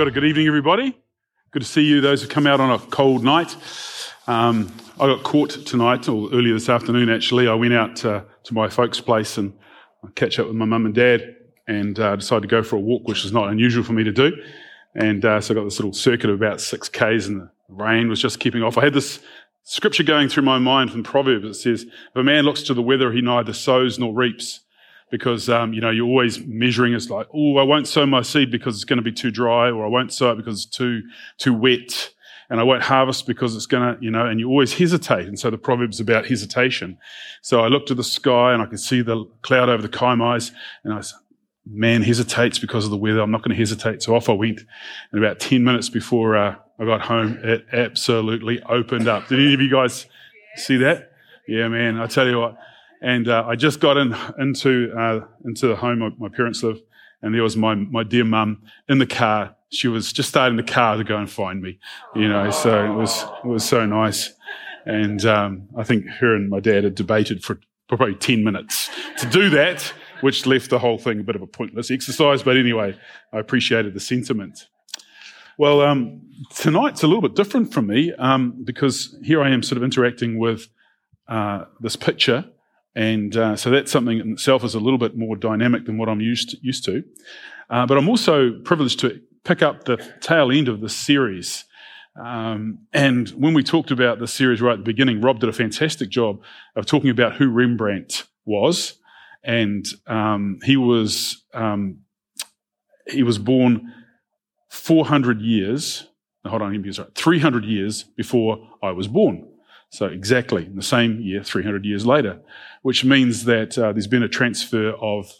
Kia ora, good evening, everybody. Good to see you, those who come out on a cold night. Um, I got caught tonight, or earlier this afternoon actually. I went out uh, to my folks' place and catch up with my mum and dad and uh, decided to go for a walk, which is not unusual for me to do. And uh, so I got this little circuit of about six Ks and the rain was just keeping off. I had this scripture going through my mind from Proverbs. It says, if a man looks to the weather, he neither sows nor reaps because um, you know you're always measuring. It's like, oh, I won't sow my seed because it's going to be too dry, or I won't sow it because it's too too wet, and I won't harvest because it's going to, you know. And you always hesitate. And so the proverb's about hesitation. So I looked at the sky and I could see the cloud over the Kaimais, and I said, man hesitates because of the weather. I'm not going to hesitate. So off I went. And about 10 minutes before uh, I got home, it absolutely opened up. Did any of you guys see that? Yeah, man. I tell you what. And uh, I just got in into uh, into the home my, my parents live, and there was my my dear mum in the car. She was just starting the car to go and find me, you know. So it was it was so nice, and um, I think her and my dad had debated for probably ten minutes to do that, which left the whole thing a bit of a pointless exercise. But anyway, I appreciated the sentiment. Well, um, tonight's a little bit different from me um, because here I am, sort of interacting with uh, this picture and uh, so that's something in itself is a little bit more dynamic than what I'm used to. Used to. Uh, but I'm also privileged to pick up the tail end of the series. Um, and when we talked about the series right at the beginning, Rob did a fantastic job of talking about who Rembrandt was. And um, he was um, he was born 400 years. hold on, right. 300 years before I was born. So exactly in the same year, 300 years later which means that uh, there's been a transfer of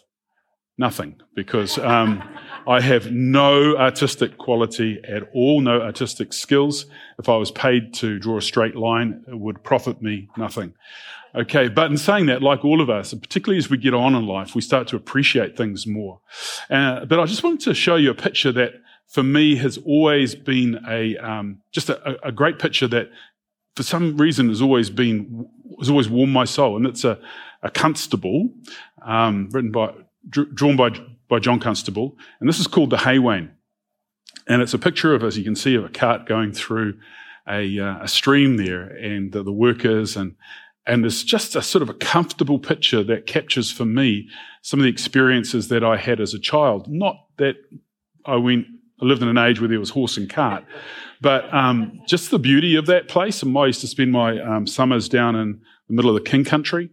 nothing because um, I have no artistic quality at all, no artistic skills. If I was paid to draw a straight line, it would profit me nothing. Okay, but in saying that, like all of us, and particularly as we get on in life, we start to appreciate things more. Uh, but I just wanted to show you a picture that for me has always been a um, just a, a, great picture that for some reason has always been has always warmed my soul, and it's a, a Constable um, written by drawn by by John Constable, and this is called the Haywain, and it's a picture of as you can see of a cart going through a, uh, a stream there, and the, the workers and and it's just a sort of a comfortable picture that captures for me some of the experiences that I had as a child. Not that I went I lived in an age where there was horse and cart. But um, just the beauty of that place. And I used to spend my um, summers down in the middle of the King Country.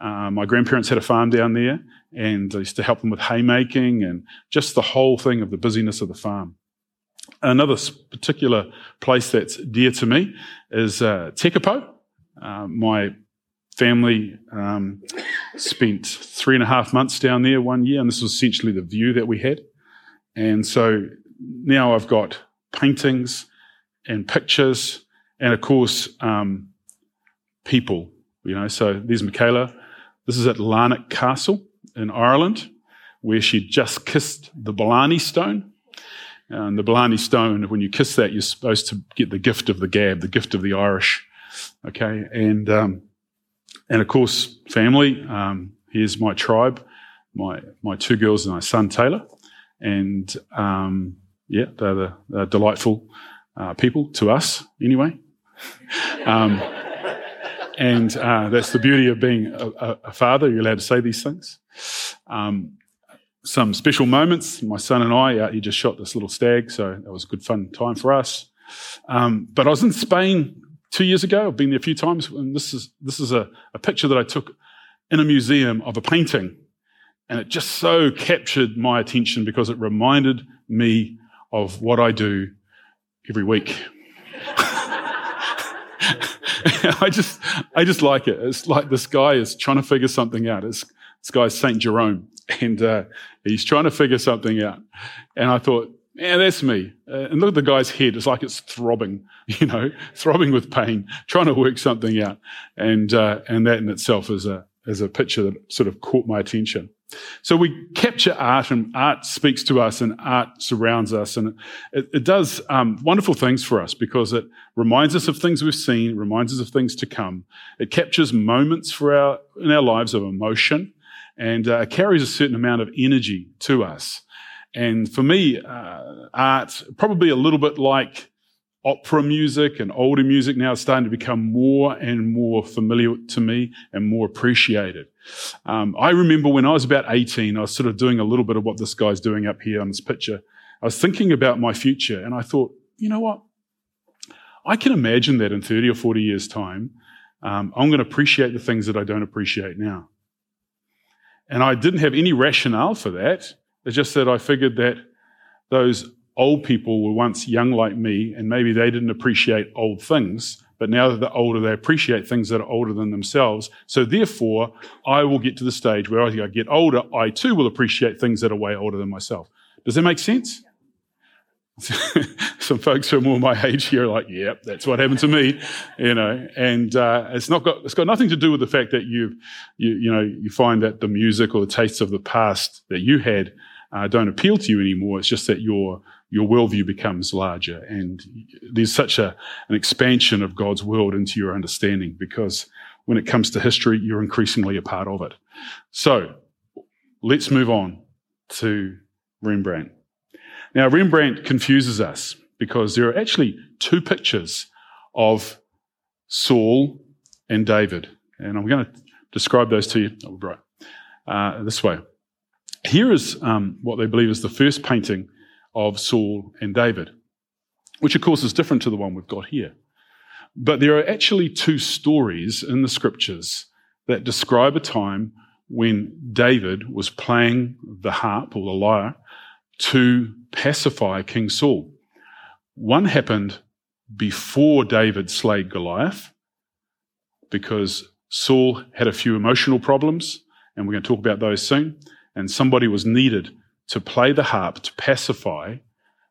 Uh, my grandparents had a farm down there, and I used to help them with haymaking and just the whole thing of the busyness of the farm. Another particular place that's dear to me is uh, Tekapo. Uh, my family um, spent three and a half months down there one year, and this was essentially the view that we had. And so now I've got paintings and pictures, and of course, um, people. You know, so there's Michaela. This is at Larnach Castle in Ireland, where she just kissed the Blarney Stone. And the Blarney Stone, when you kiss that, you're supposed to get the gift of the gab, the gift of the Irish. Okay, and um, and of course, family. Um, here's my tribe, my my two girls and my son Taylor, and um, yeah, they're, the, they're delightful uh, people to us, anyway. um, and uh, that's the beauty of being a, a, father. You're allowed to say these things. Um, some special moments. My son and I, uh, he just shot this little stag, so that was a good fun time for us. Um, but I was in Spain two years ago. I've been there a few times, and this is this is a, a picture that I took in a museum of a painting, and it just so captured my attention because it reminded me of what I do every week. I just, I just like it. It's like this guy is trying to figure something out. It's, this guy's Saint Jerome, and uh, he's trying to figure something out. And I thought, yeah, that's me. Uh, and look at the guy's head. It's like it's throbbing, you know, throbbing with pain, trying to work something out. And uh, and that in itself is a is a picture that sort of caught my attention. So we capture art, and art speaks to us, and art surrounds us, and it, it does um, wonderful things for us because it reminds us of things we've seen, reminds us of things to come. It captures moments for our in our lives of emotion, and uh, carries a certain amount of energy to us. And for me, uh, art, probably a little bit like opera music and older music now is starting to become more and more familiar to me and more appreciated. Um, I remember when I was about 18, I was sort of doing a little bit of what this guy's doing up here on this picture. I was thinking about my future and I thought, you know what? I can imagine that in 30 or 40 years' time, um, I'm going to appreciate the things that I don't appreciate now. And I didn't have any rationale for that. It's just that I figured that those old people were once young like me, and maybe they didn't appreciate old things, but now that they're older, they appreciate things that are older than themselves. So therefore, I will get to the stage where as I get older, I too will appreciate things that are way older than myself. Does that make sense? Some folks who are more my age here are like, "Yep, that's what happened to me," you know. And uh, it's not got it's got nothing to do with the fact that you you you know you find that the music or the tastes of the past that you had uh, don't appeal to you anymore. It's just that your your worldview becomes larger, and there's such a an expansion of God's world into your understanding because when it comes to history, you're increasingly a part of it. So let's move on to Rembrandt. Now, Rembrandt confuses us because there are actually two pictures of Saul and David. And I'm going to describe those to you oh, right, uh, this way. Here is um, what they believe is the first painting of Saul and David, which of course is different to the one we've got here. But there are actually two stories in the scriptures that describe a time when David was playing the harp or the lyre to pacify King Saul. One happened before David slayed Goliath because Saul had a few emotional problems, and we're going to talk about those soon. And somebody was needed to play the harp to pacify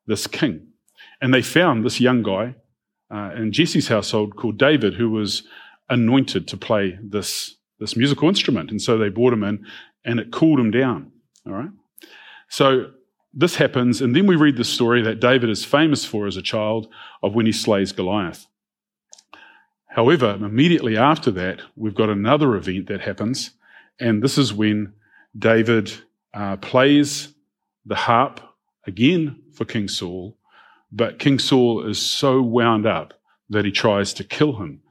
this king. And they found this young guy uh, in Jesse's household called David, who was anointed to play this, this musical instrument. And so they brought him in, and it cooled him down. All right. So this happens, and then we read the story that David is famous for as a child of when he slays Goliath. However, immediately after that, we've got another event that happens, and this is when David uh, plays the harp again for King Saul, but King Saul is so wound up that he tries to kill him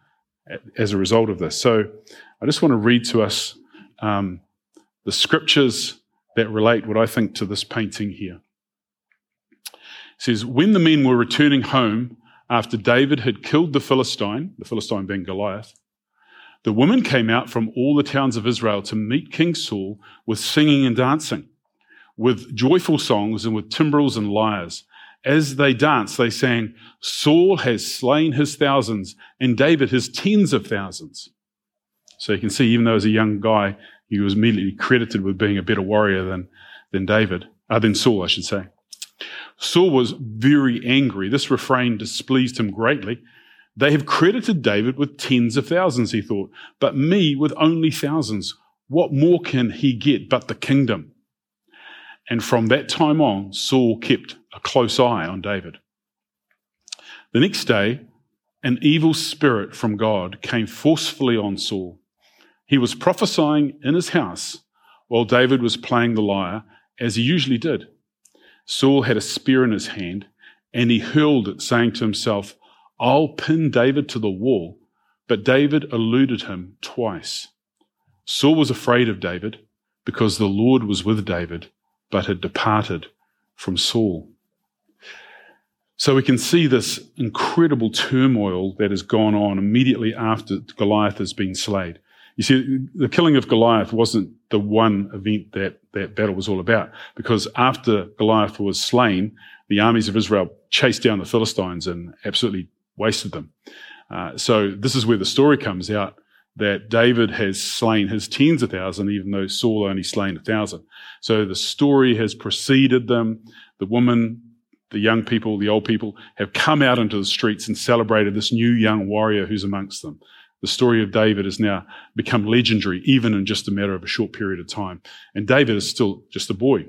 as a result of this. So I just want to read to us um, the scriptures that relate what I think to this painting here. It says, When the men were returning home after David had killed the Philistine, the Philistine being Goliath, the women came out from all the towns of Israel to meet King Saul with singing and dancing, with joyful songs and with timbrels and lyres. As they danced, they sang, Saul has slain his thousands and David his tens of thousands. So you can see, even though as a young guy, he was immediately credited with being a better warrior than, than David, uh, than Saul, I should say. Saul was very angry. This refrain displeased him greatly. They have credited David with tens of thousands, he thought, but me with only thousands. What more can he get but the kingdom? And from that time on, Saul kept a close eye on David. The next day, an evil spirit from God came forcefully on Saul. He was prophesying in his house while David was playing the lyre, as he usually did. Saul had a spear in his hand, and he hurled it, saying to himself, I'll pin David to the wall. But David eluded him twice. Saul was afraid of David because the Lord was with David, but had departed from Saul. So we can see this incredible turmoil that has gone on immediately after Goliath has been slayed. You see, the killing of Goliath wasn't the one event that that battle was all about, because after Goliath was slain, the armies of Israel chased down the Philistines and absolutely wasted them. Uh, so this is where the story comes out that David has slain his tens of thousands, even though Saul only slain a thousand. So the story has preceded them. The woman, the young people, the old people have come out into the streets and celebrated this new young warrior who's amongst them. The story of David has now become legendary, even in just a matter of a short period of time. And David is still just a boy.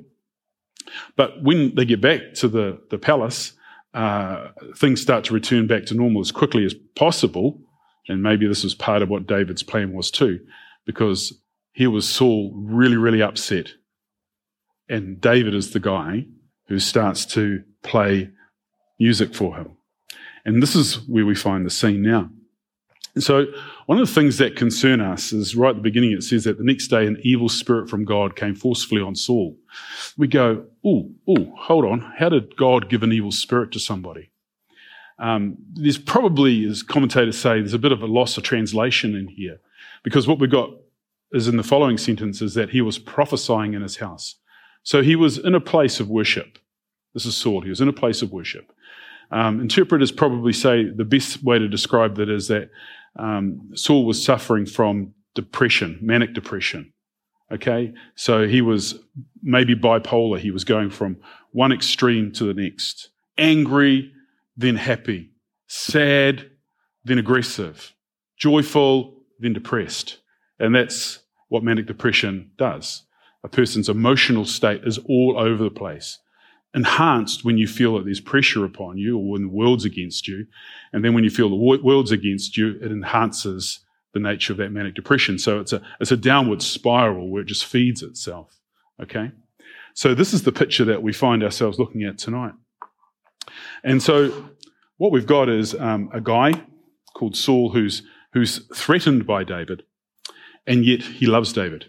But when they get back to the, the palace, uh, things start to return back to normal as quickly as possible. And maybe this was part of what David's plan was too, because here was Saul really, really upset. And David is the guy who starts to play music for him. And this is where we find the scene now. And so, one of the things that concern us is right at the beginning, it says that the next day an evil spirit from God came forcefully on Saul. We go, oh, oh, hold on. How did God give an evil spirit to somebody? Um, there's probably, as commentators say, there's a bit of a loss of translation in here because what we've got is in the following sentence is that he was prophesying in his house. So he was in a place of worship. This is Saul. He was in a place of worship. Um, interpreters probably say the best way to describe that is that um, Saul was suffering from depression, manic depression. Okay, so he was maybe bipolar. He was going from one extreme to the next angry, then happy, sad, then aggressive, joyful, then depressed. And that's what manic depression does. A person's emotional state is all over the place enhanced when you feel that there's pressure upon you or when the world's against you. And then when you feel the world's against you, it enhances the nature of that manic depression. So it's a, it's a downward spiral where it just feeds itself. Okay. So this is the picture that we find ourselves looking at tonight. And so what we've got is um, a guy called Saul who's, who's threatened by David, and yet he loves David.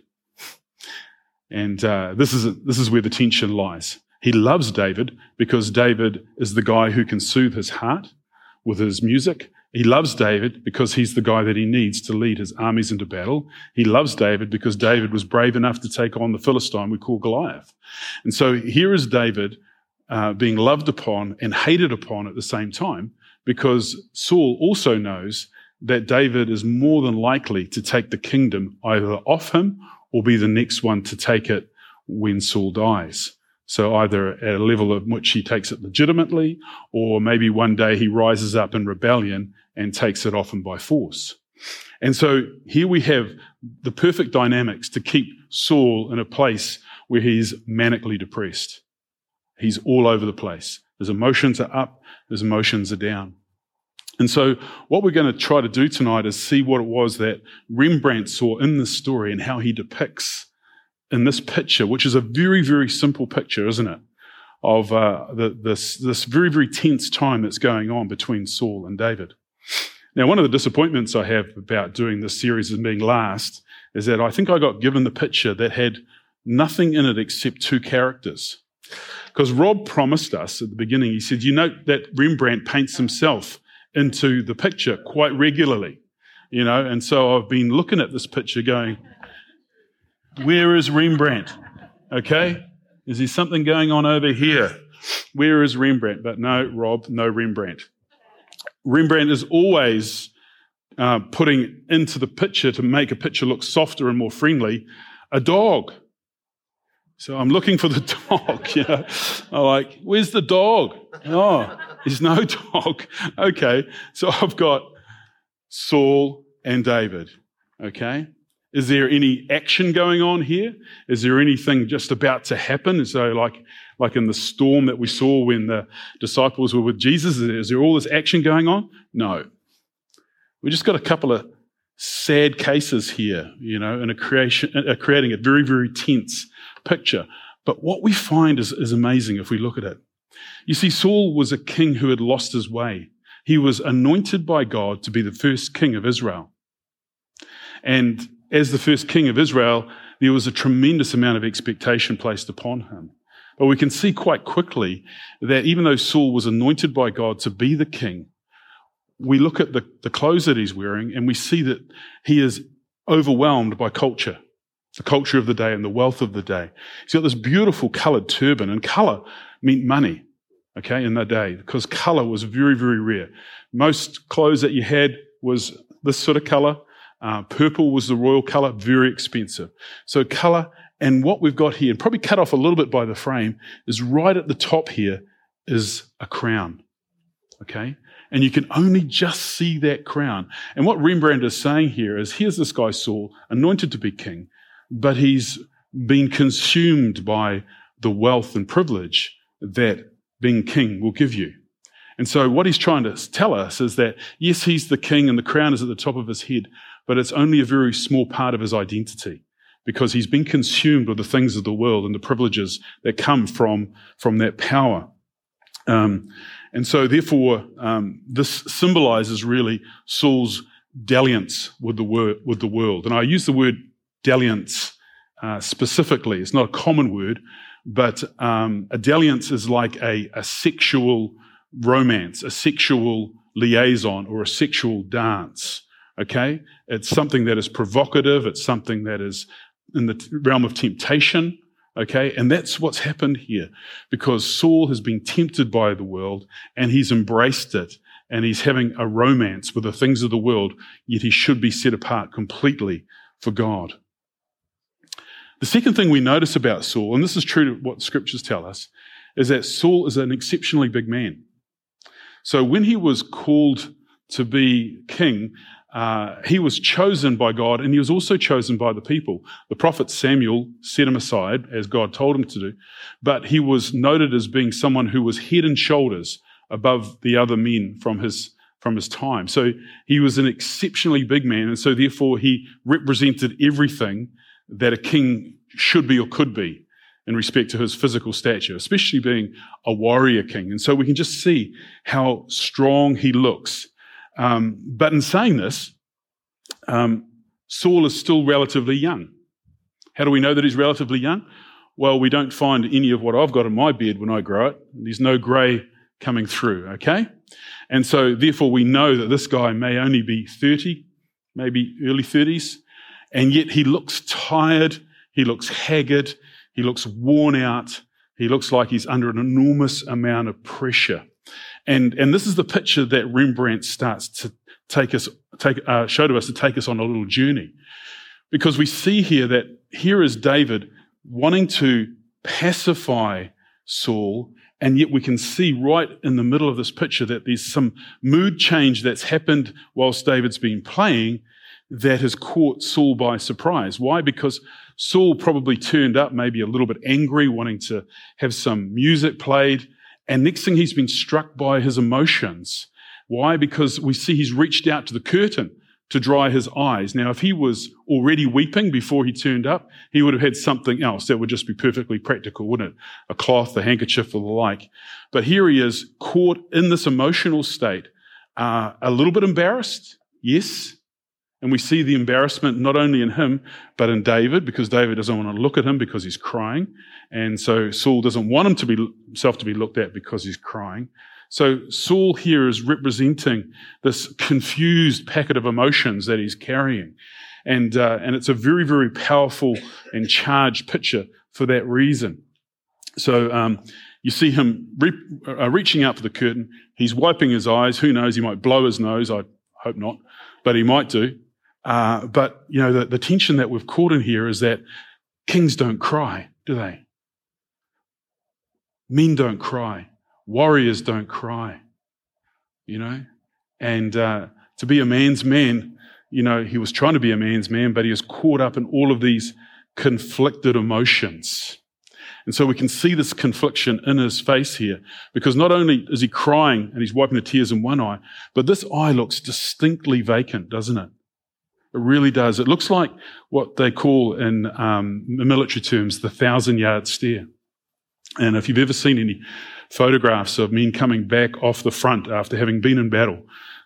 And uh, this, is, this is where the tension lies. He loves David because David is the guy who can soothe his heart with his music. He loves David because he's the guy that he needs to lead his armies into battle. He loves David because David was brave enough to take on the Philistine we call Goliath. And so here is David uh, being loved upon and hated upon at the same time because Saul also knows that David is more than likely to take the kingdom either off him or be the next one to take it when Saul dies. So either at a level of which he takes it legitimately, or maybe one day he rises up in rebellion and takes it him by force. And so here we have the perfect dynamics to keep Saul in a place where he's manically depressed. He's all over the place. His emotions are up, his emotions are down. And so, what we're going to try to do tonight is see what it was that Rembrandt saw in this story and how he depicts in this picture, which is a very, very simple picture, isn't it? Of uh, the, this, this very, very tense time that's going on between Saul and David. Now, one of the disappointments I have about doing this series and being last is that I think I got given the picture that had nothing in it except two characters. Because Rob promised us at the beginning, he said, You know that Rembrandt paints himself into the picture quite regularly, you know, and so I've been looking at this picture going, where is Rembrandt? Okay? Is there something going on over here? Where is Rembrandt? But no, Rob, no Rembrandt. Rembrandt is always uh, putting into the picture to make a picture look softer and more friendly a dog. So I'm looking for the dog. You know, I'm like, where's the dog? Oh, there's no dog. Okay, so I've got Saul and David. Okay, is there any action going on here? Is there anything just about to happen? So, like, like in the storm that we saw when the disciples were with Jesus, is there all this action going on? No. We just got a couple of sad cases here, you know, and a creation, uh, creating a very, very tense picture. But what we find is, is amazing if we look at it. You see, Saul was a king who had lost his way. He was anointed by God to be the first king of Israel. And as the first king of Israel, there was a tremendous amount of expectation placed upon him. But we can see quite quickly that even though Saul was anointed by God to be the king, we look at the, the clothes that he's wearing and we see that he is overwhelmed by culture, the culture of the day and the wealth of the day. He's got this beautiful colored turban, and color meant money, okay, in that day, because color was very, very rare. Most clothes that you had was this sort of color, uh, purple was the royal color, very expensive. So color and what we've got here, and probably cut off a little bit by the frame, is right at the top here is a crown. Okay? And you can only just see that crown. And what Rembrandt is saying here is here's this guy Saul, anointed to be king, but he's been consumed by the wealth and privilege that being king will give you. And so what he's trying to tell us is that yes, he's the king and the crown is at the top of his head, but it's only a very small part of his identity because he's been consumed with the things of the world and the privileges that come from, from that power. Um, and so, therefore, um, this symbolizes really Saul's dalliance with the, wor- with the world. And I use the word dalliance uh, specifically. It's not a common word, but um, a dalliance is like a, a sexual romance, a sexual liaison, or a sexual dance. Okay? It's something that is provocative, it's something that is in the realm of temptation. Okay, and that's what's happened here because Saul has been tempted by the world and he's embraced it and he's having a romance with the things of the world, yet he should be set apart completely for God. The second thing we notice about Saul, and this is true to what scriptures tell us, is that Saul is an exceptionally big man. So when he was called to be king, uh, he was chosen by God and he was also chosen by the people. The prophet Samuel set him aside as God told him to do, but he was noted as being someone who was head and shoulders above the other men from his from his time. So he was an exceptionally big man, and so therefore he represented everything that a king should be or could be in respect to his physical stature, especially being a warrior king. And so we can just see how strong he looks um, but in saying this, um, Saul is still relatively young. How do we know that he's relatively young? Well, we don't find any of what I've got in my beard when I grow it. There's no grey coming through, okay? And so, therefore, we know that this guy may only be 30, maybe early 30s, and yet he looks tired, he looks haggard, he looks worn out, he looks like he's under an enormous amount of pressure. And, and this is the picture that Rembrandt starts to take us, take, uh, show to us to take us on a little journey. Because we see here that here is David wanting to pacify Saul, and yet we can see right in the middle of this picture that there's some mood change that's happened whilst David's been playing that has caught Saul by surprise. Why? Because Saul probably turned up maybe a little bit angry, wanting to have some music played. And next thing, he's been struck by his emotions. Why? Because we see he's reached out to the curtain to dry his eyes. Now, if he was already weeping before he turned up, he would have had something else that would just be perfectly practical, wouldn't it? A cloth, a handkerchief, or the like. But here he is caught in this emotional state, uh, a little bit embarrassed, yes, and we see the embarrassment not only in him, but in David, because David doesn't want to look at him because he's crying. And so Saul doesn't want him to be, himself to be looked at because he's crying. So Saul here is representing this confused packet of emotions that he's carrying. And, uh, and it's a very, very powerful and charged picture for that reason. So um, you see him re- uh, reaching out for the curtain. He's wiping his eyes. Who knows? He might blow his nose. I hope not, but he might do. Uh, but, you know, the, the tension that we've caught in here is that kings don't cry, do they? Men don't cry. Warriors don't cry, you know? And uh, to be a man's man, you know, he was trying to be a man's man, but he was caught up in all of these conflicted emotions. And so we can see this confliction in his face here, because not only is he crying and he's wiping the tears in one eye, but this eye looks distinctly vacant, doesn't it? It really does. It looks like what they call in um, military terms the thousand yard stare. And if you've ever seen any photographs of men coming back off the front after having been in battle,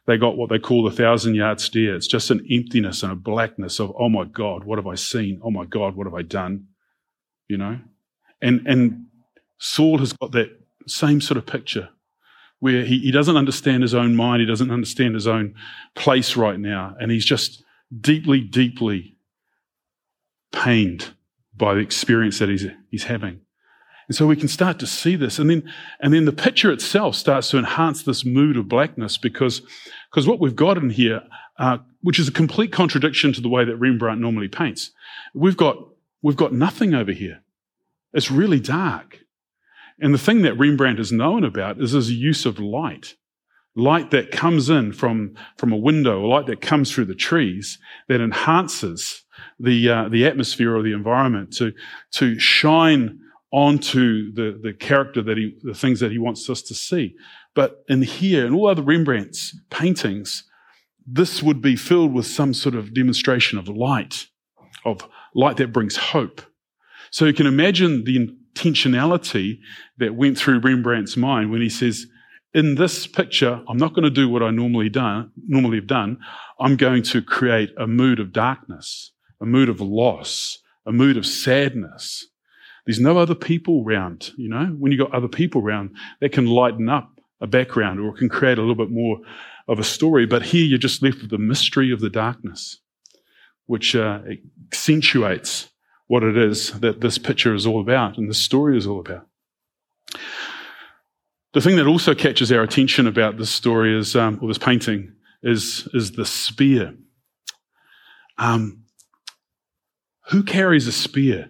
they got what they call the thousand yard stare. It's just an emptiness and a blackness of, oh my God, what have I seen? Oh my God, what have I done? You know? And, and Saul has got that same sort of picture where he, he doesn't understand his own mind. He doesn't understand his own place right now. And he's just deeply, deeply pained by the experience that he's, he's having. And so we can start to see this. And then, and then the picture itself starts to enhance this mood of blackness because, because what we've got in here, uh, which is a complete contradiction to the way that Rembrandt normally paints, we've got, we've got nothing over here. It's really dark. And the thing that Rembrandt is known about is his use of light light that comes in from, from a window, or light that comes through the trees that enhances the, uh, the atmosphere or the environment to, to shine onto the, the character that he, the things that he wants us to see. But in here and all other Rembrandt's paintings, this would be filled with some sort of demonstration of light, of light that brings hope. So you can imagine the intentionality that went through Rembrandt's mind when he says, in this picture, I'm not going to do what I normally done, normally have done. I'm going to create a mood of darkness, a mood of loss, a mood of sadness. There's no other people around, you know. When you've got other people around, that can lighten up a background or can create a little bit more of a story. But here you're just left with the mystery of the darkness, which uh, accentuates what it is that this picture is all about and the story is all about. The thing that also catches our attention about this story is, um, or this painting, is, is the spear. Um, who carries a spear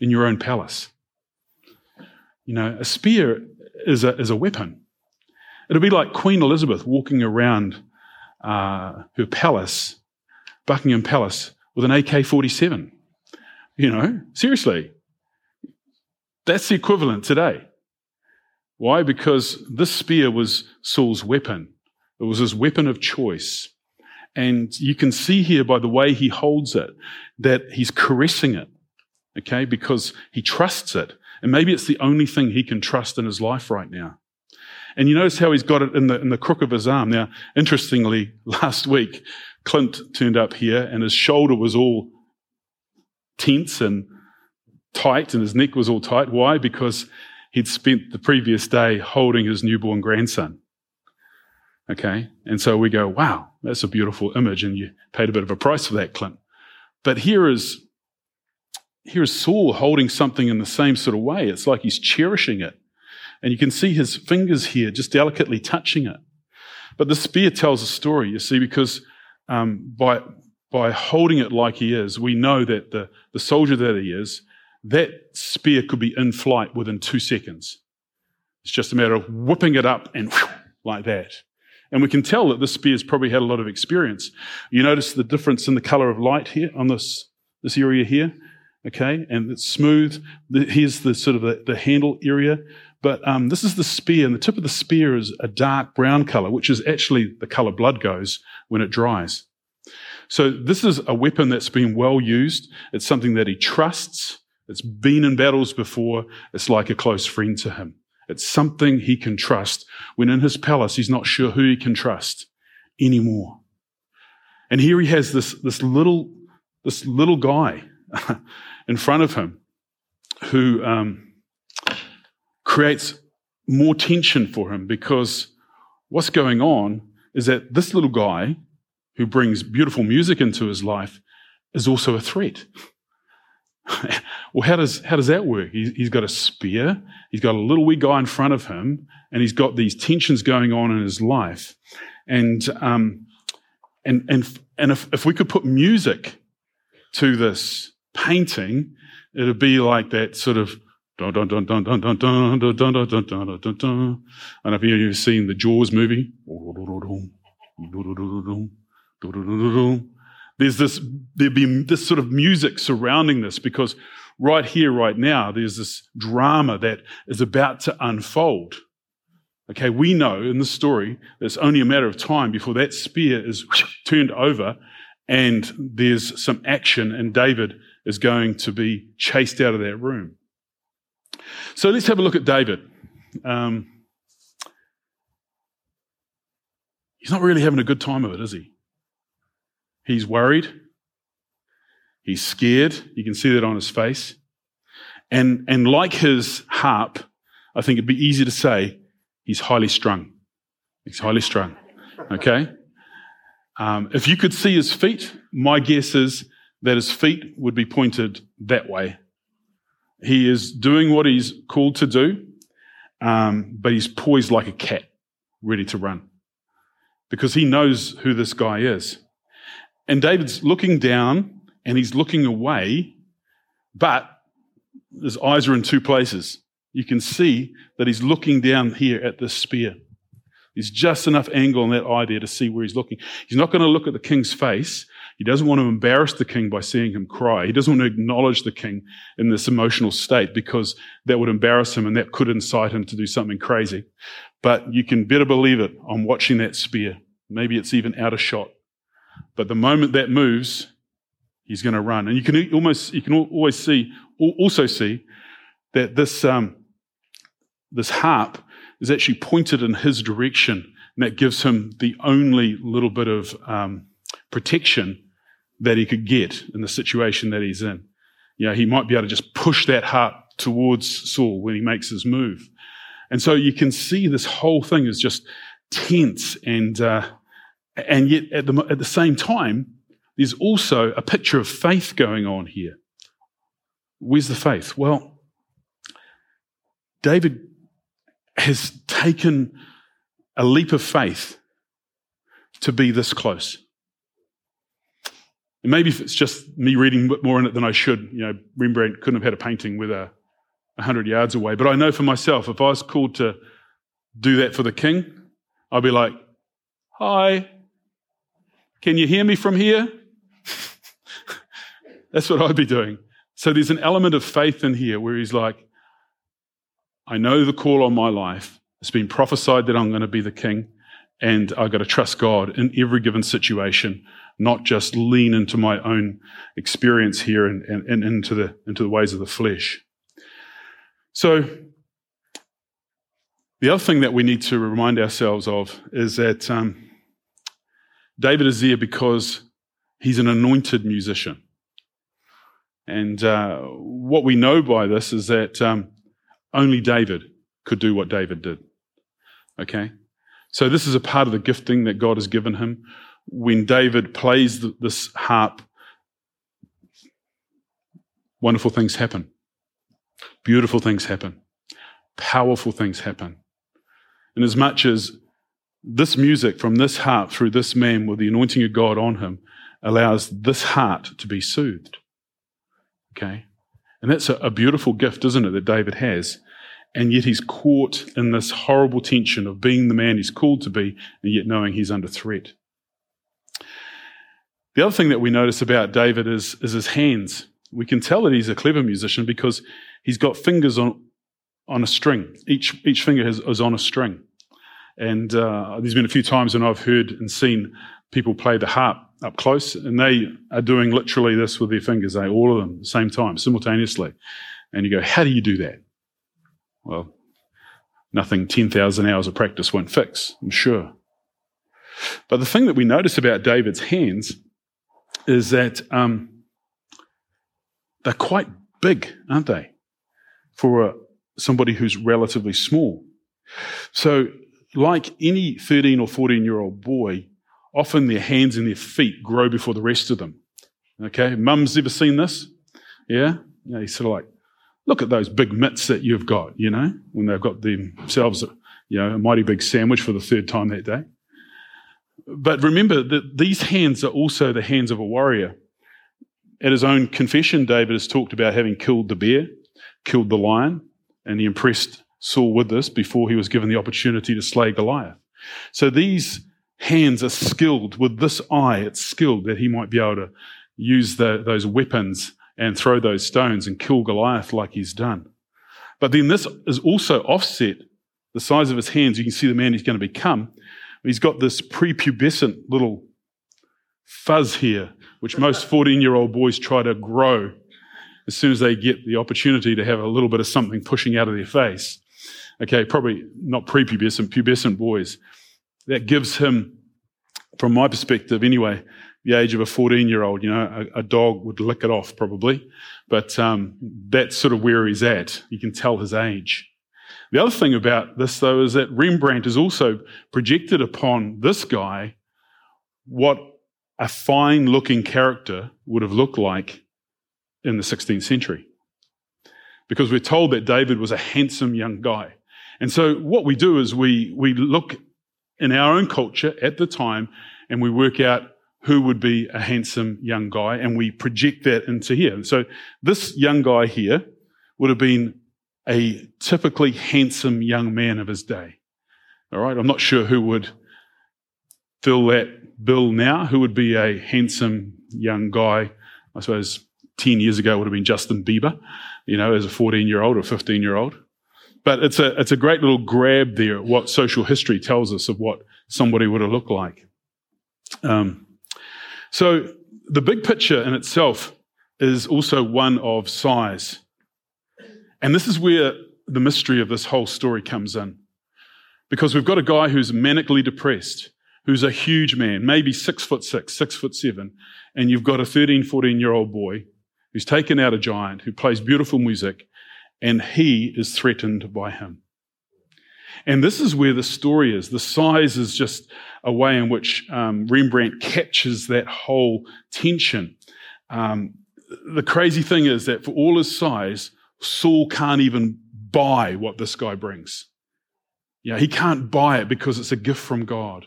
in your own palace? You know, a spear is a, is a weapon. It'll be like Queen Elizabeth walking around uh, her palace, Buckingham Palace, with an AK 47. You know, seriously. That's the equivalent today. Why? Because this spear was Saul's weapon. It was his weapon of choice. And you can see here by the way he holds it that he's caressing it, okay, because he trusts it. And maybe it's the only thing he can trust in his life right now. And you notice how he's got it in the, in the crook of his arm. Now, interestingly, last week, Clint turned up here and his shoulder was all tense and tight and his neck was all tight. Why? Because he'd spent the previous day holding his newborn grandson. Okay. And so we go, wow, that's a beautiful image. And you paid a bit of a price for that, Clint. But here is, here is Saul holding something in the same sort of way. It's like he's cherishing it. And you can see his fingers here just delicately touching it. But the spear tells a story, you see, because um, by, by holding it like he is, we know that the, the soldier that he is that spear could be in flight within two seconds. It's just a matter of whipping it up and whew, like that. And we can tell that this spear's probably had a lot of experience. You notice the difference in the color of light here on this, this area here. Okay. And it's smooth. Here's the sort of the, the handle area. But um, this is the spear, and the tip of the spear is a dark brown color, which is actually the color blood goes when it dries. So this is a weapon that's been well used. It's something that he trusts. It's been in battles before. It's like a close friend to him. It's something he can trust when in his palace he's not sure who he can trust anymore. And here he has this, this little, this little guy in front of him who um, creates more tension for him because what's going on is that this little guy who brings beautiful music into his life is also a threat. well, how does, how does that work? He's, he's got a spear, he's got a little wee guy in front of him, and he's got these tensions going on in his life. And, um, and, and, and if, if we could put music to this painting, it'd be like that sort of dun dun dun dun dun dun dun dun dun dun dun dun dun know if you've seen the Jaws movie. There's this, there'd be this sort of music surrounding this because right here, right now, there's this drama that is about to unfold. Okay, we know in the story that it's only a matter of time before that spear is turned over and there's some action and David is going to be chased out of that room. So let's have a look at David. Um, he's not really having a good time of it, is he? He's worried. He's scared. You can see that on his face. And, and like his harp, I think it'd be easy to say he's highly strung. He's highly strung. Okay? Um, if you could see his feet, my guess is that his feet would be pointed that way. He is doing what he's called to do, um, but he's poised like a cat, ready to run. Because he knows who this guy is. And David's looking down and he's looking away, but his eyes are in two places. You can see that he's looking down here at this spear. There's just enough angle in that eye there to see where he's looking. He's not going to look at the king's face. He doesn't want to embarrass the king by seeing him cry. He doesn't want to acknowledge the king in this emotional state because that would embarrass him and that could incite him to do something crazy. But you can better believe it. I'm watching that spear. Maybe it's even out of shot. But the moment that moves, he's going to run. And you can almost, you can always see, also see that this, um, this harp is actually pointed in his direction. And that gives him the only little bit of um, protection that he could get in the situation that he's in. You know, he might be able to just push that harp towards Saul when he makes his move. And so you can see this whole thing is just tense and, uh, and yet at the, at the same time, there's also a picture of faith going on here. Where's the faith? Well, David has taken a leap of faith to be this close. And maybe if it's just me reading more in it than I should, you know, Rembrandt couldn't have had a painting with a 100 yards away. But I know for myself, if I was called to do that for the king, I'd be like, Hi, can you hear me from here? That's what I'd be doing. So there's an element of faith in here where he's like, I know the call on my life. It's been prophesied that I'm going to be the king, and I've got to trust God in every given situation, not just lean into my own experience here and, and, and into, the, into the ways of the flesh. So, the other thing that we need to remind ourselves of is that um, David is there because he's an anointed musician. And uh, what we know by this is that um, only David could do what David did. Okay? So, this is a part of the gifting that God has given him. When David plays this harp, wonderful things happen. Beautiful things happen. Powerful things happen. And as much as this music from this harp through this man with the anointing of God on him allows this heart to be soothed. Okay? And that's a, a beautiful gift, isn't it, that David has? And yet he's caught in this horrible tension of being the man he's called to be and yet knowing he's under threat. The other thing that we notice about David is, is his hands. We can tell that he's a clever musician because he's got fingers on, on a string. Each, each finger has, is on a string. And uh, there's been a few times when I've heard and seen people play the harp up close, and they are doing literally this with their fingers, they all of them at the same time, simultaneously. And you go, how do you do that? Well, nothing 10,000 hours of practice won't fix, I'm sure. But the thing that we notice about David's hands is that um, they're quite big, aren't they? For somebody who's relatively small. So, like any 13 or 14 year old boy, often their hands and their feet grow before the rest of them. Okay, mum's ever seen this? Yeah? Know, sort of like, look at those big mitts that you've got, you know, when they've got themselves, you know, a mighty big sandwich for the third time that day. But remember that these hands are also the hands of a warrior. At his own confession, David has talked about having killed the bear, killed the lion, and he impressed Saul with this before he was given the opportunity to slay Goliath. So these hands are skilled. With this eye, it's skilled that he might be able to use the, those weapons and throw those stones and kill Goliath like he's done. But then this is also offset the size of his hands. You can see the man he's going to become. He's got this prepubescent little fuzz here, which most 14 year old boys try to grow as soon as they get the opportunity to have a little bit of something pushing out of their face. Okay, probably not prepubescent, pubescent boys that gives him, from my perspective anyway, the age of a 14 year old. You know, a, a, dog would lick it off probably, but um, that's sort of where he's at. You can tell his age. The other thing about this, though, is that Rembrandt has also projected upon this guy what a fine looking character would have looked like in the 16th century. Because we're told that David was a handsome young guy. And so what we do is we, we look in our own culture at the time and we work out who would be a handsome young guy and we project that into here. So this young guy here would have been a typically handsome young man of his day. All right. I'm not sure who would fill that bill now. Who would be a handsome young guy? I suppose 10 years ago would have been Justin Bieber, you know, as a 14 year old or 15 year old. But it's a, it's a great little grab there, what social history tells us of what somebody would have looked like. Um, so the big picture in itself is also one of size. And this is where the mystery of this whole story comes in. Because we've got a guy who's manically depressed, who's a huge man, maybe six foot six, six foot seven, and you've got a 13, 14 year old boy who's taken out a giant, who plays beautiful music, and he is threatened by him. And this is where the story is. The size is just a way in which um, Rembrandt captures that whole tension. Um, the crazy thing is that for all his size, Saul can't even buy what this guy brings. Yeah, he can't buy it because it's a gift from God.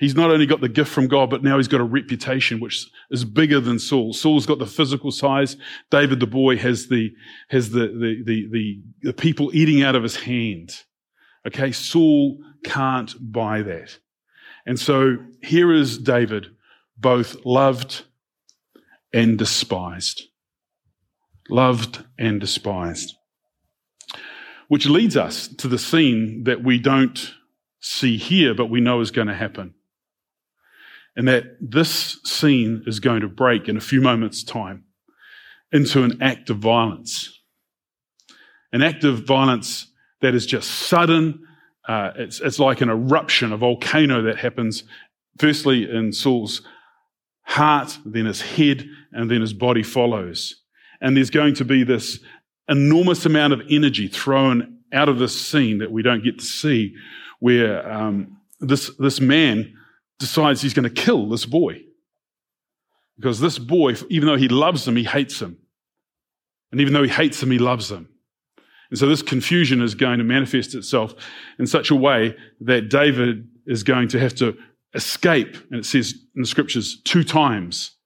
He's not only got the gift from God, but now he's got a reputation which is bigger than Saul. Saul's got the physical size. David the boy has the has the the the, the, the people eating out of his hand. Okay, Saul can't buy that. And so here is David, both loved and despised. Loved and despised. Which leads us to the scene that we don't see here, but we know is going to happen. And that this scene is going to break in a few moments' time into an act of violence. An act of violence that is just sudden. Uh, it's, it's like an eruption, a volcano that happens firstly in Saul's heart, then his head, and then his body follows. And there's going to be this enormous amount of energy thrown out of this scene that we don't get to see, where um, this, this man decides he's going to kill this boy. Because this boy, even though he loves him, he hates him. And even though he hates him, he loves him. And so this confusion is going to manifest itself in such a way that David is going to have to escape, and it says in the scriptures, two times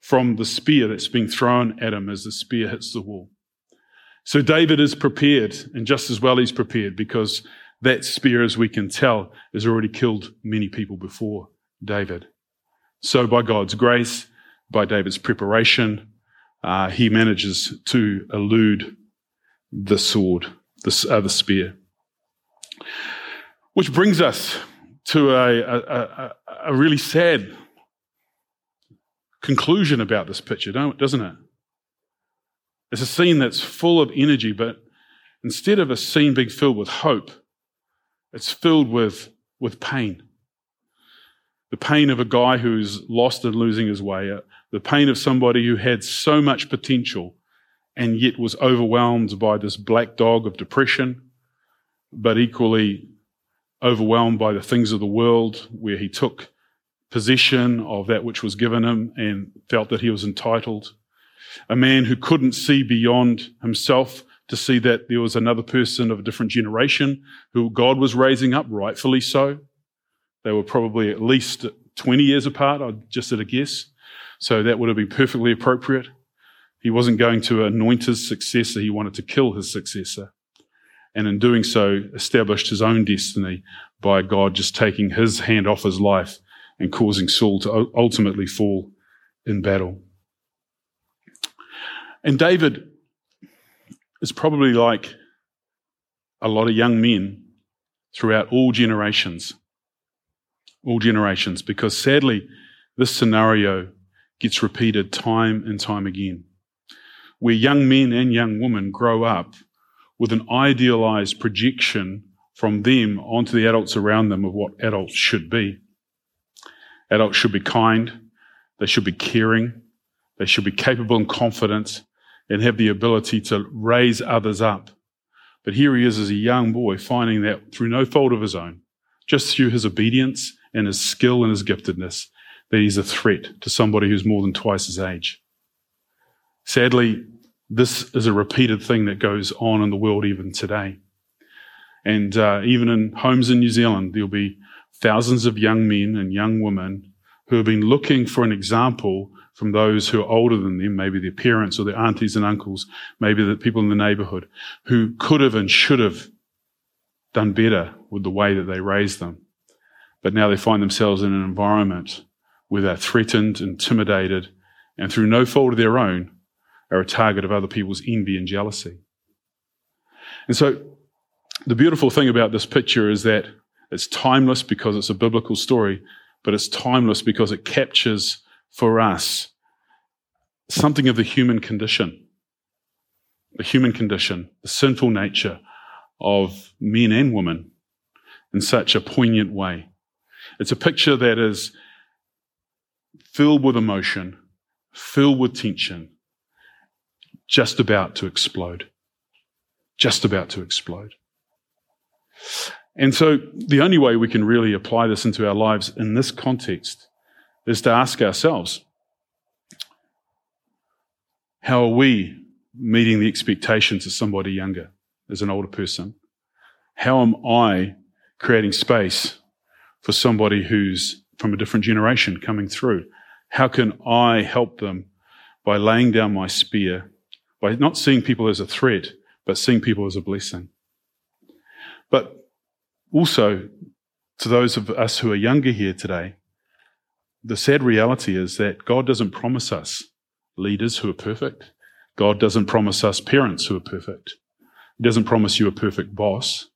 from the spear that's being thrown at him as the spear hits the wall. So David is prepared, and just as well he's prepared because that spear, as we can tell, has already killed many people before David. So by God's grace, by David's preparation, uh, he manages to elude the sword, the, uh, the spear. Which brings us to a, a, a, a really sad conclusion about this picture, doesn't it? It's a scene that's full of energy, but instead of a scene being filled with hope, it's filled with, with pain. The pain of a guy who's lost and losing his way, uh, the pain of somebody who had so much potential and yet was overwhelmed by this black dog of depression, but equally overwhelmed by the things of the world, where he took possession of that which was given him and felt that he was entitled a man who couldn't see beyond himself to see that there was another person of a different generation who God was raising up, rightfully so. They were probably at least 20 years apart, I'd just at a guess. So that would have been perfectly appropriate. He wasn't going to anoint his successor, he wanted to kill his successor. And in doing so, established his own destiny by God just taking his hand off his life and causing Saul to ultimately fall in battle. And David is probably like a lot of young men throughout all generations. All generations, because sadly, this scenario gets repeated time and time again, where young men and young women grow up with an idealized projection from them onto the adults around them of what adults should be. Adults should be kind, they should be caring, they should be capable and confident, and have the ability to raise others up. But here he is as a young boy, finding that through no fault of his own, just through his obedience and his skill and his giftedness, that he's a threat to somebody who's more than twice his age. Sadly, this is a repeated thing that goes on in the world even today. And uh, even in homes in New Zealand, there'll be thousands of young men and young women who have been looking for an example from those who are older than them, maybe their parents or their aunties and uncles, maybe the people in the neighborhood, who could have and should have done better with the way that they raised them. But now they find themselves in an environment where they're threatened, intimidated, and through no fault of their own, are a target of other people's envy and jealousy. And so the beautiful thing about this picture is that it's timeless because it's a biblical story, but it's timeless because it captures for us something of the human condition, the human condition, the sinful nature of men and women in such a poignant way. It's a picture that is filled with emotion, filled with tension, just about to explode. Just about to explode. And so the only way we can really apply this into our lives in this context is to ask ourselves how are we meeting the expectations of somebody younger as an older person? How am I creating space for somebody who's from a different generation coming through? How can I help them by laying down my spear, by not seeing people as a threat, but seeing people as a blessing? But also, to those of us who are younger here today, the sad reality is that God doesn't promise us leaders who are perfect. God doesn't promise us parents who are perfect. He doesn't promise you a perfect boss.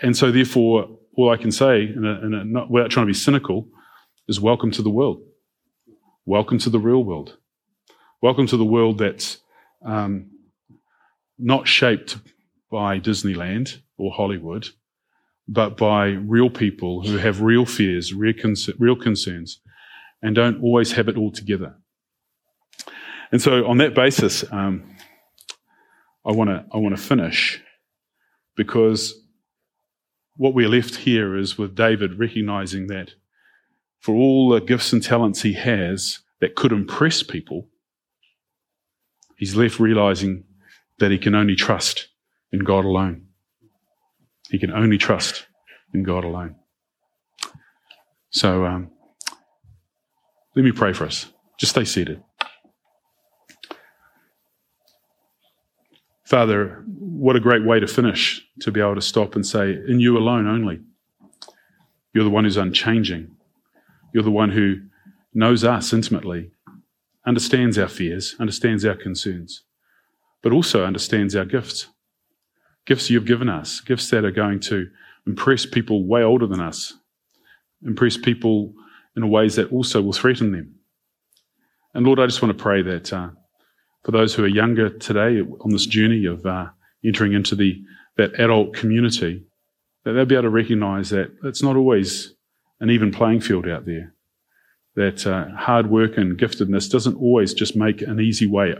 And so, therefore, all I can say, in a, in a, not, without trying to be cynical, is welcome to the world. Welcome to the real world. Welcome to the world that's um, not shaped by Disneyland or Hollywood, but by real people who have real fears, real, real concerns, and don't always have it all together. And so, on that basis, um, I want to I want to finish because what we're left here is with David recognizing that for all the gifts and talents he has that could impress people, he's left realizing that he can only trust in God alone. He can only trust in God alone. So um, let me pray for us. Just stay seated. Father, what a great way to finish to be able to stop and say, In you alone only. You're the one who's unchanging. You're the one who knows us intimately, understands our fears, understands our concerns, but also understands our gifts gifts you've given us, gifts that are going to impress people way older than us, impress people in ways that also will threaten them. And Lord, I just want to pray that uh, for those who are younger today on this journey of uh, entering into the that adult community, that they'll be able to recognise that it's not always an even playing field out there. That uh, hard work and giftedness doesn't always just make an easy way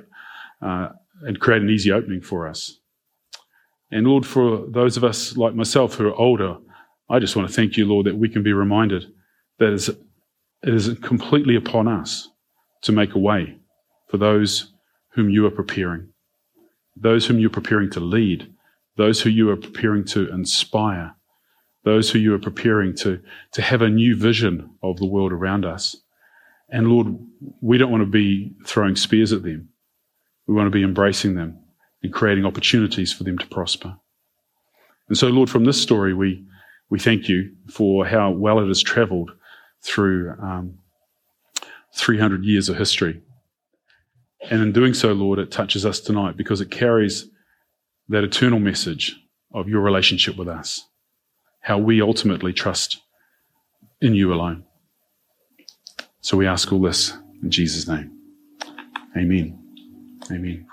uh, and create an easy opening for us. And Lord, for those of us like myself who are older, I just want to thank you, Lord, that we can be reminded that it is completely upon us to make a way for those whom you are preparing, those whom you're preparing to lead, those who you are preparing to inspire, those who you are preparing to, to have a new vision of the world around us. And Lord, we don't want to be throwing spears at them. We want to be embracing them and creating opportunities for them to prosper. And so, Lord, from this story, we, we thank you for how well it has traveled through um, 300 years of history. And in doing so, Lord, it touches us tonight because it carries that eternal message of your relationship with us, how we ultimately trust in you alone. So we ask all this in Jesus' name. Amen. Amen.